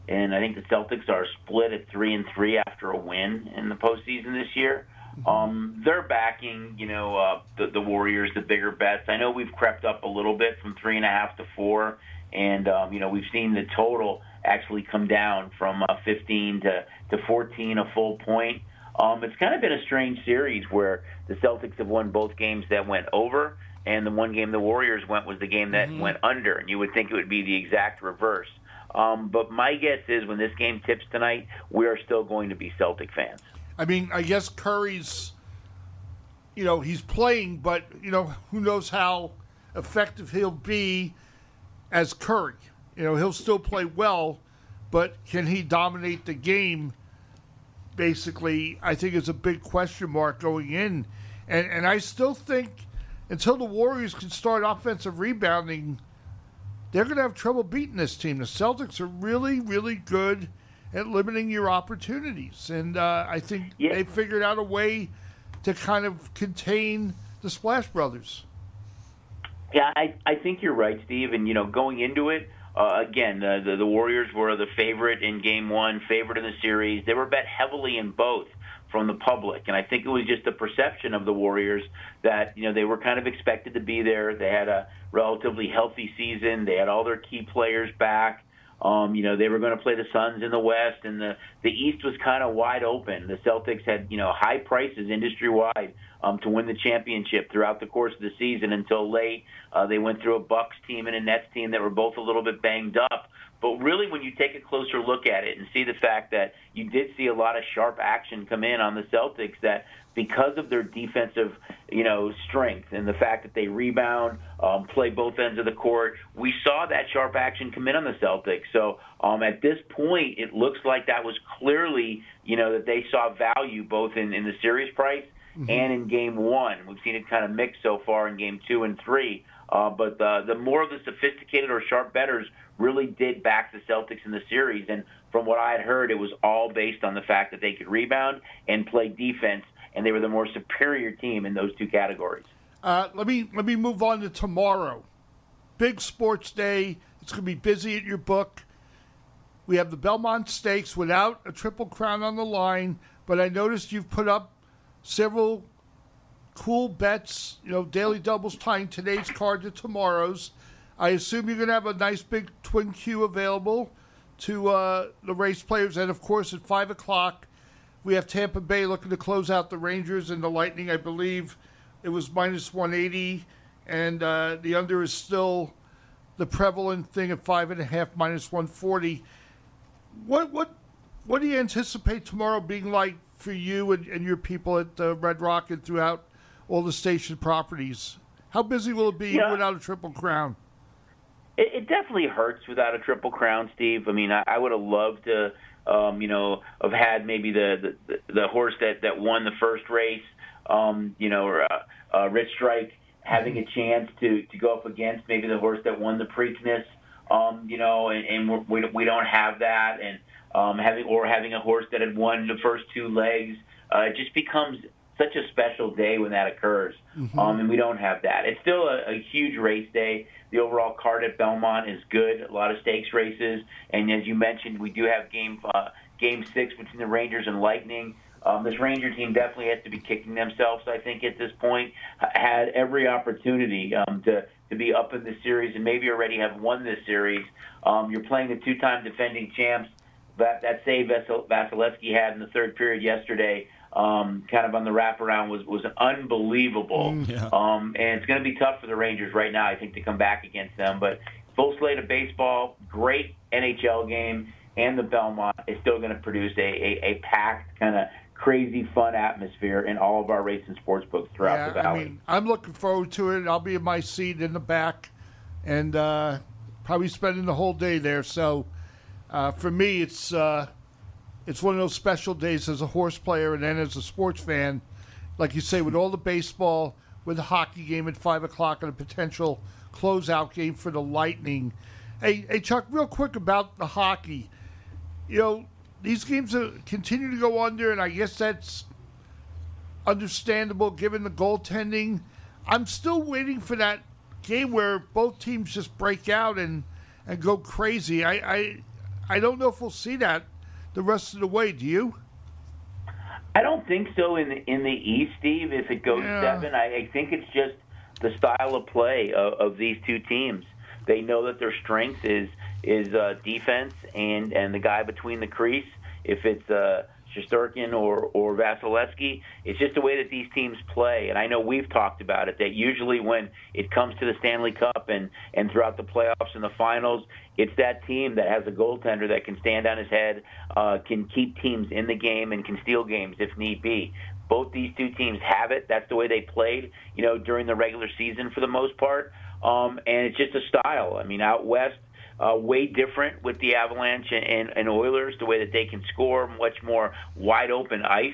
and I think the Celtics are split at three and three after a win in the postseason this year. Mm-hmm. Um, they're backing, you know, uh, the, the Warriors, the bigger bets. I know we've crept up a little bit from three and a half to four, and um, you know we've seen the total actually come down from uh, 15 to to 14, a full point. Um, it's kind of been a strange series where the Celtics have won both games that went over, and the one game the Warriors went was the game that mm-hmm. went under. And you would think it would be the exact reverse. Um, but my guess is when this game tips tonight, we are still going to be Celtic fans. I mean, I guess Curry's, you know, he's playing, but you know, who knows how effective he'll be as Curry. You know, he'll still play well, but can he dominate the game? Basically, I think is a big question mark going in, and and I still think until the Warriors can start offensive rebounding they're going to have trouble beating this team. The Celtics are really, really good at limiting your opportunities, and uh, I think yeah. they figured out a way to kind of contain the Splash Brothers. Yeah, I, I think you're right, Steve. And you know, going into it, uh, again, uh, the the Warriors were the favorite in Game One, favorite in the series. They were bet heavily in both from the public. And I think it was just the perception of the Warriors that, you know, they were kind of expected to be there. They had a relatively healthy season. They had all their key players back. Um, you know, they were going to play the Suns in the West, and the the East was kind of wide open. The Celtics had, you know, high prices industry wide um, to win the championship throughout the course of the season until late. Uh, they went through a Bucks team and a Nets team that were both a little bit banged up. But really, when you take a closer look at it and see the fact that you did see a lot of sharp action come in on the Celtics, that because of their defensive, you know, strength and the fact that they rebound, um, play both ends of the court, we saw that sharp action come in on the Celtics. So um, at this point, it looks like that was clearly, you know, that they saw value both in, in the series price mm-hmm. and in Game One. We've seen it kind of mix so far in Game Two and Three. Uh, but the, the more of the sophisticated or sharp bettors really did back the Celtics in the series. And from what I had heard, it was all based on the fact that they could rebound and play defense, and they were the more superior team in those two categories. Uh, let me let me move on to tomorrow. Big sports day. It's going to be busy at your book. We have the Belmont Stakes without a triple crown on the line, but I noticed you've put up several cool bets. You know, daily doubles tying today's card to tomorrow's. I assume you're going to have a nice big twin Q available to uh, the race players, and of course at five o'clock we have Tampa Bay looking to close out the Rangers and the Lightning. I believe it was minus 180, and uh, the under is still the prevalent thing at five and a half, minus 140. What what what do you anticipate tomorrow being like for you and, and your people at uh, Red Rock and throughout all the station properties? How busy will it be Yeah. without a triple crown? It, it definitely hurts without a triple crown, Steve. I mean, I, I would have loved to, um, you know, have had maybe the, the the horse that that won the first race, um, you know, or uh, uh, Rich Strike having a chance to to go up against maybe the horse that won the Preakness, um, you know, and, and we're, we we don't have that, and um, having or having a horse that had won the first two legs, uh, it just becomes such a special day when that occurs. Um, and we don't have that. It's still a, a huge race day. The overall card at Belmont is good. A lot of stakes races, and as you mentioned, we do have game uh, game six between the Rangers and Lightning. Um, this Ranger team definitely has to be kicking themselves. I think at this point had every opportunity um, to to be up in the series and maybe already have won this series. Um, you're playing the two-time defending champs. That that save Vasil- Vasilevskiy had in the third period yesterday um, kind of on the wraparound was was unbelievable. Um, and it's going to be tough for the Rangers right now, I think, to come back against them. But full slate of baseball, great NHL game, and the Belmont is still going to produce a, a, a packed kind of crazy fun atmosphere in all of our race and sports books throughout the I valley. mean, I'm looking forward to it. I'll be in my seat in the back, and uh, probably spending the whole day there. So, uh, for me, it's uh, it's one of those special days as a horse player and then as a sports fan. Like you say, with all the baseball, with the hockey game at five o'clock, and a potential closeout game for the Lightning. Hey, hey, Chuck, real quick about the hockey. You know, these games continue to go under, and I guess that's understandable given the goaltending. I'm still waiting for that game where both teams just break out and, and go crazy. I, I I don't know if we'll see that the rest of the way. Do you? I don't think so in the in the East, Steve. If it goes Yeah. seven, I, I think it's just the style of play of, of these two teams. They know that their strength is is uh, defense and and the guy between the crease. If it's uh, Shesterkin or or Vasilevskiy, it's just the way that these teams play. And I know we've talked about it that usually when it comes to the Stanley Cup and and throughout the playoffs and the finals, it's that team that has a goaltender that can stand on his head, uh, can keep teams in the game, and can steal games if need be. Both these two teams have it. That's the way they played, you know, during the regular season for the most part. Um, and it's just a style. I mean, out west, uh, way different with the Avalanche and, and, and Oilers, the way that they can score, much more wide open ice.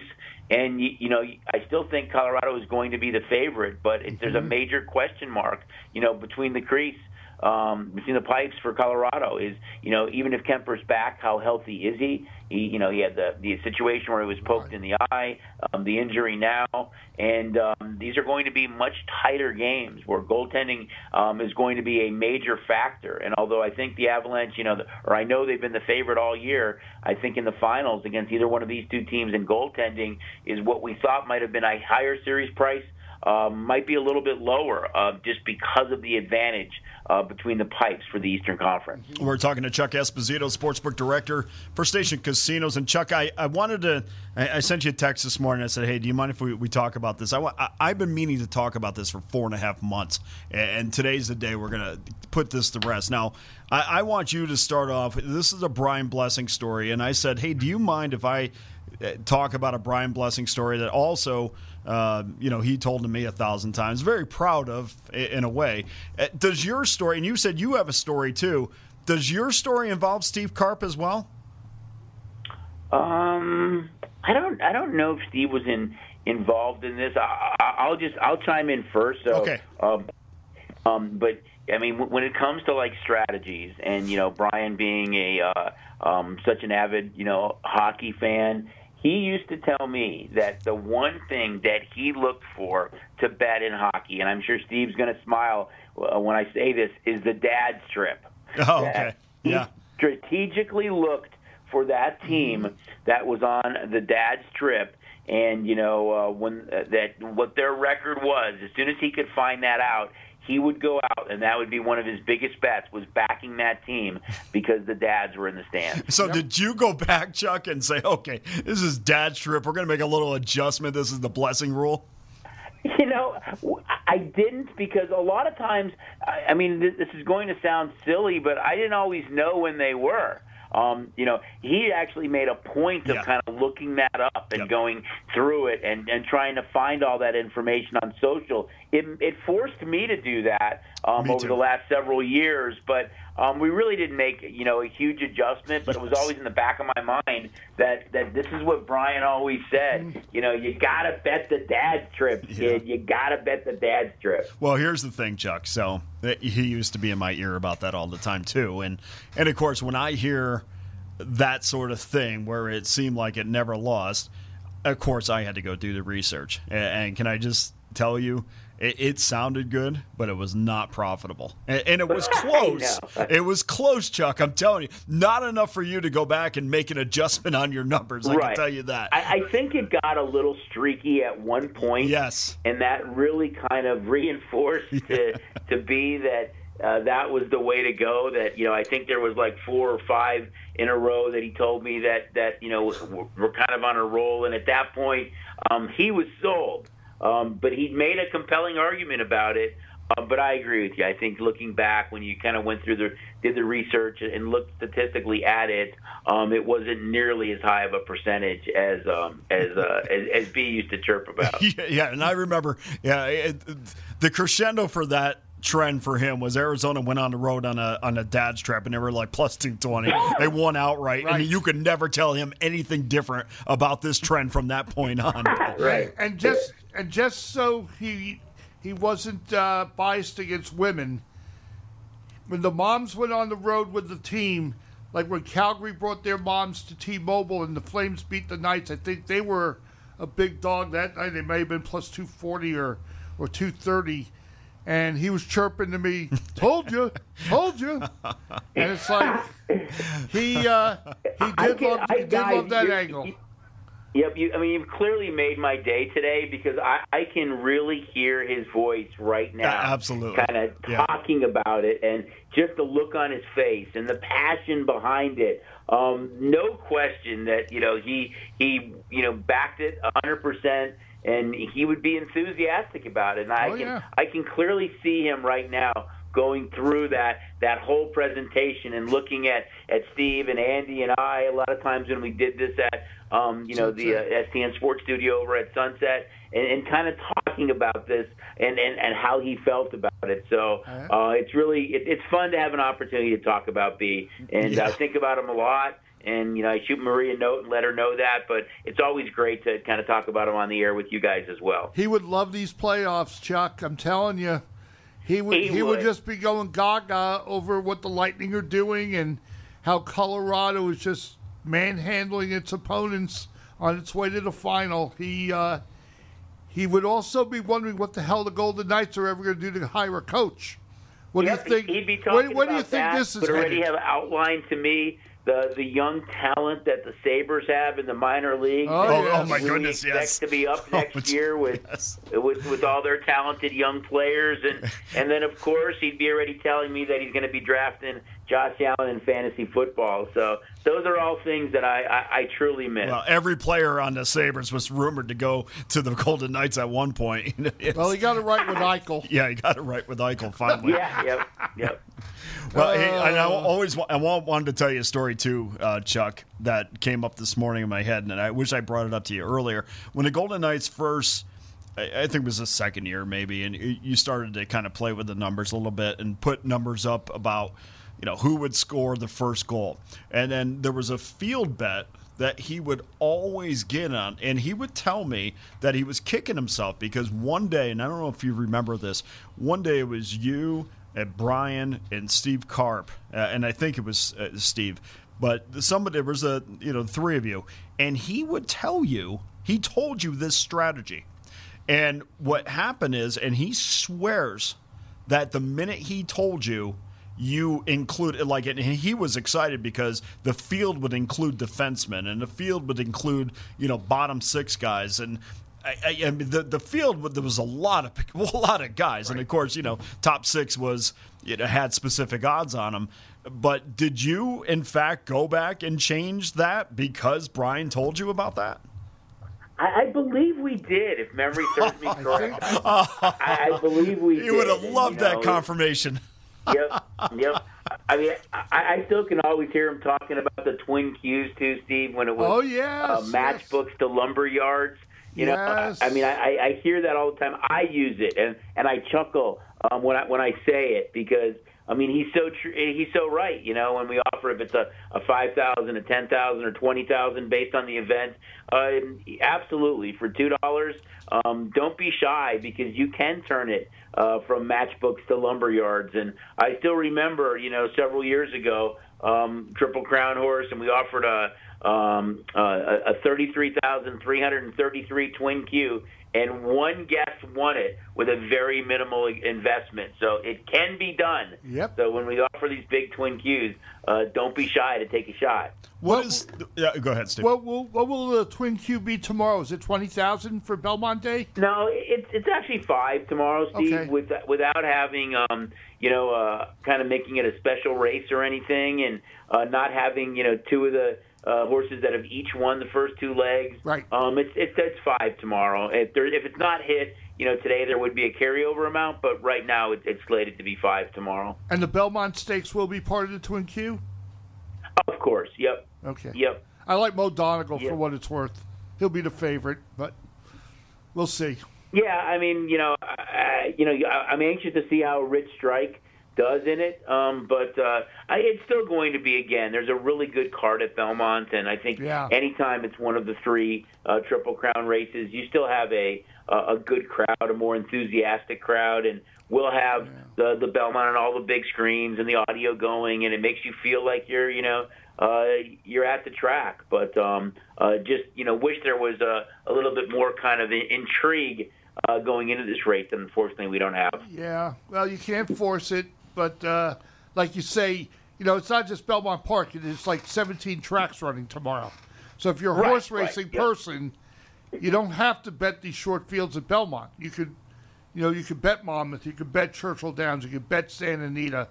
And you, you know, I still think Colorado is going to be the favorite, but it, there's a major question mark, you know, between the crease, um, between the pipes for Colorado. Is you know, even if Kuemper's back, how healthy is he? He, you know, he had the the situation where he was poked in the eye, um, the injury now, and um, these are going to be much tighter games where goaltending um, is going to be a major factor. And although I think the Avalanche, you know, the, or I know they've been the favorite all year, I think in the finals against either one of these two teams in goaltending is what we thought might have been a higher series price. Um, might be a little bit lower uh, just because of the advantage uh, between the pipes for the Eastern Conference. We're talking to Chuck Esposito, Sportsbook Director for Station Casinos. And Chuck, I, I wanted to, I, I sent you a text this morning. I said, hey, do you mind if we, we talk about this? I, I, I've been meaning to talk about this for four and a half months. And today's the day we're going to put this to rest. Now, I, I want you to start off. This is a Brian Blessing story. And I said, hey, do you mind if I uh, talk about a Brian Blessing story that also, uh, you know, he told to me a thousand times. Very proud of, in a way. Uh, Does your story, and you said you have a story too, does your story involve Steve Carp as well? Um, I don't. I don't know if Steve was in involved in this. I, I, I'll just. I'll chime in first. So, Okay. Um, um, but I mean, when it comes to like strategies, and you know, Brian being a uh, um, such an avid, you know, hockey fan, he used to tell me that the one thing that he looked for to bet in hockey, and I'm sure Steve's going to smile uh, when I say this, is the dad strip. Oh, okay. he Yeah. strategically looked for that team that was on the dad strip. And you know uh, when uh, that what their record was. As soon as he could find that out, he would go out, and that would be one of his biggest bets was backing that team because the dads were in the stands. [laughs] So did you go back, Chuck, and say, okay, this is dad trip. We're going to make a little adjustment. This is the blessing rule. You know, I didn't because a lot of times, I mean, this is going to sound silly, but I didn't always know when they were. Um, you know, he actually made a point of Yeah. kind of looking that up and Yep. going through it and, and trying to find all that information on social. It, it forced me to do that um, over too. the last several years, but um, we really didn't make you know a huge adjustment. But it was always in the back of my mind that that this is what Brian always said. You know, you gotta bet the dad trip, kid. You gotta bet the dad strip. Well, here's the thing, Chuck. So he used to be in my ear about that all the time too, and and of course when I hear that sort of thing where it seemed like it never lost, of course I had to go do the research. A- And, can I just tell you, it, it sounded good, but it was not profitable, and, and it was [laughs] close. it was close, Chuck. I'm telling you, not enough for you to go back and make an adjustment on your numbers. I can tell you that. I, I think it got a little streaky at one point. yes. and that really kind of [laughs] reinforced to to be that uh, that was the way to go. That you know, I think there was like four or five in a row that he told me that that you know we're, we're kind of on a roll, and at that point, um, he was sold. Um, but he made a compelling argument about it. Uh, but I agree with you. I think looking back, when you kind of went through the did the research and looked statistically at it, um, it wasn't nearly as high of a percentage as um, as, uh, [laughs] as as B used to chirp about. [laughs] yeah, yeah, and I remember, yeah, it, the crescendo for that trend for him was Arizona went on the road on a on a dad's trip and they were like plus two twenty. they won outright, Right. and you could never tell him anything different about this trend from that point on. Right. And just and just so he he wasn't uh, biased against women, when the moms went on the road with the team, like when Calgary brought their moms to T-Mobile and the Flames beat the Knights, I think they were a big dog that night. They may have been plus two forty or or two thirty. And he was chirping to me, "Told you, told you," and it's like he uh, he did can- love I- he did guys, love that you- angle. you- Yep, you, I mean, you've clearly made my day today because I, I can really hear his voice right now. Yeah, absolutely. Kind of Yeah. talking about it and just the look on his face and the passion behind it. Um, no question that, you know, he, he you know, backed it 100% and he would be enthusiastic about it. And I Oh, can yeah. I can clearly see him right now going through that that whole presentation and looking at at Steve and Andy and I. A lot of times when we did this at um, you know the uh, STN Sports Studio over at Sunset, and, and kind of talking about this and, and and how he felt about it. So uh, it's really it, it's fun to have an opportunity to talk about B, and I think about him a lot. And you know, I shoot Marie a note and let her know that. But it's always great to kind of talk about him on the air with you guys as well. He would love these playoffs, Chuck. I'm telling you. He would He he, would. would. just be going gaga over what the Lightning are doing and how Colorado is just manhandling its opponents on its way to the final. He uh, he would also be wondering what the hell the Golden Knights are ever going to do to hire a coach. What Yep, do you think? He'd be what, talking what do you about think that, this is but already headed? have outlined to me the the young talent that the Sabres have in the minor leagues. Oh, that yes. Oh, my we goodness, expect yes. to be up [laughs] Oh, next it's- year with, yes. with with all their talented young players, and and then of course he'd be already telling me that he's going to be drafting Josh Allen in fantasy football. So those are all things that I I, I truly miss. Well, every player on the Sabres was rumored to go to the Golden Knights at one point. [laughs] Well, he got it right with [laughs] Eichel. yeah, he got it right with Eichel finally. yeah, yep, yep. Well, hey, and I Uh. always I wanted to tell you a story too, uh, Chuck, that came up this morning in my head, and I wish I brought it up to you earlier. When the Golden Knights first, I, I think it was the second year maybe, and you you started to kind of play with the numbers a little bit and put numbers up about you know who would score the first goal, and then there was a field bet that he would always get on. And he would tell me that he was kicking himself because one day, and I don't know if you remember this, one day it was you, at Brian and Steve Carp, uh, and I think it was uh, Steve, but somebody there was a you know three of you, and he would tell you he told you this strategy, and what happened is, and he swears that the minute he told you you include like and he was excited because the field would include defensemen and the field would include you know bottom six guys. And I, I, I mean the the field there was a lot of [laughs] a lot of guys and of course you know top six was you know had specific odds on them but did you in fact go back and change that because Brian told you about that I, I believe we did, if memory serves me [laughs] correct. [laughs] I, I believe we you did. would have and, loved you know, that confirmation yep, yep. I mean, I, I still can always hear him talking about the twin Qs too, Steve. When it was Oh, yes, uh, matchbooks to lumber yards. You know, Yes. I, I mean, I, I hear that all the time. I use it, and and I chuckle um, when I when I say it because I mean he's so tr- he's so right. You know, when we offer if it's a, a five thousand, a ten thousand, or twenty thousand based on the event, uh, absolutely for two dollars. Um, don't be shy because you can turn it uh, from matchbooks to lumber yards. And I still remember, you know, several years ago, um, Triple Crown Horse, and we offered a um, uh, a 33,333 twin Q, and one guest won it with a very minimal investment. So it can be done. Yep. So when we offer these big twin Qs, uh, don't be shy to take a shot. what is yeah go ahead Steve What will what will the twin Q be tomorrow? Is it twenty thousand for Belmont Day? No, it's it's actually five tomorrow, Steve. Okay. With without having um, you know, uh, kind of making it a special race or anything, and uh, not having you know two of the uh, horses that have each won the first two legs. Right. Um, it's it's it's five tomorrow. If there if it's not hit, you know, today there would be a carryover amount, but right now it, it's slated to be five tomorrow. And the Belmont Stakes will be part of the twin Q. Of course. Yep. Okay. Yep. I like Mo Donegal Yep. for what it's worth. He'll be the favorite, but we'll see. Yeah, I mean, you know, I, you know, I'm anxious to see how Rich Strike does in it. Um, but uh, I, it's still going to be again. There's a really good card at Belmont, and I think Yeah. anytime it's one of the three uh, Triple Crown races, you still have a a good crowd, a more enthusiastic crowd, and we'll have the the Belmont and all the big screens and the audio going, and it makes you feel like you're, you know. Uh, you're at the track, but um, uh, just you know, wish there was a, a little bit more kind of in- intrigue uh, going into this race unfortunately we don't have. Yeah, well, you can't force it, but uh, like you say, you know, it's not just Belmont Park. It's like 17 tracks running tomorrow. So if you're a Right, horse right, racing yep. person, you don't have to bet these short fields at Belmont. You could, you know, you could bet Monmouth, you could bet Churchill Downs, you could bet Santa Anita.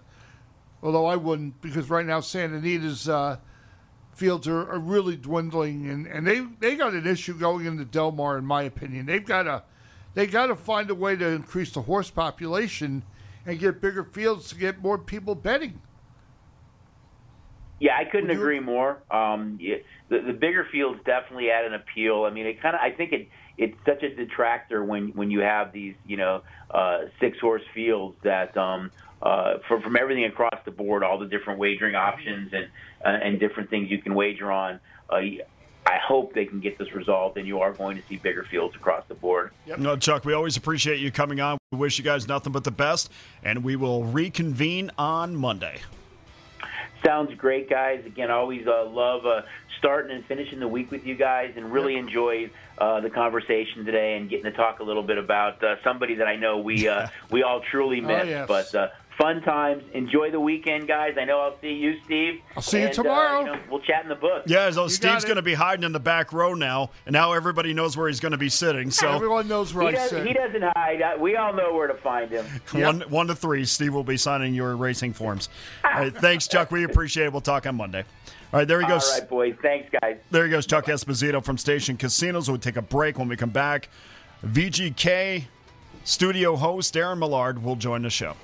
Although I wouldn't, because right now Santa Anita's uh, fields are, are really dwindling, and, and they they got an issue going into Del Mar, in my opinion. They've got to they got to find a way to increase the horse population and get bigger fields to get more people betting. Yeah, I couldn't Would you- agree more. Um, yeah, the, the bigger fields definitely add an appeal. I mean, it kind of. I think it it's such a detractor when when you have these you know uh, six horse fields that um, uh, from from everything across the board, all the different wagering options and uh, and different things you can wager on. Uh, I hope they can get this resolved, and you are going to see bigger fields across the board. No, Chuck, we always appreciate you coming on. We wish you guys nothing but the best, and we will reconvene on Monday. Sounds great, guys. Again, always uh, love uh, starting and finishing the week with you guys, and really enjoyed uh, the conversation today and getting to talk a little bit about uh, somebody that I know we uh, [laughs] we all truly Oh, miss. yes. But uh, fun times. Enjoy the weekend, guys. I know I'll see you, Steve. I'll see you And, uh, tomorrow. you know, we'll chat in the book. Yeah, so got Steve's going to be hiding in the back row now, and now everybody knows where he's going to be sitting. So Everyone knows where He, I does, sit. he doesn't hide. Uh, We all know where to find him. [laughs] one, one to three, Steve will be signing your racing forms. [laughs] All right, thanks, Chuck. We appreciate it. We'll talk on Monday. All right, there he All goes. right, boys. Thanks, guys. There he goes, Chuck Esposito from Station Casinos. We'll take a break when we come back. VGK studio host Aaron Millard will join the show.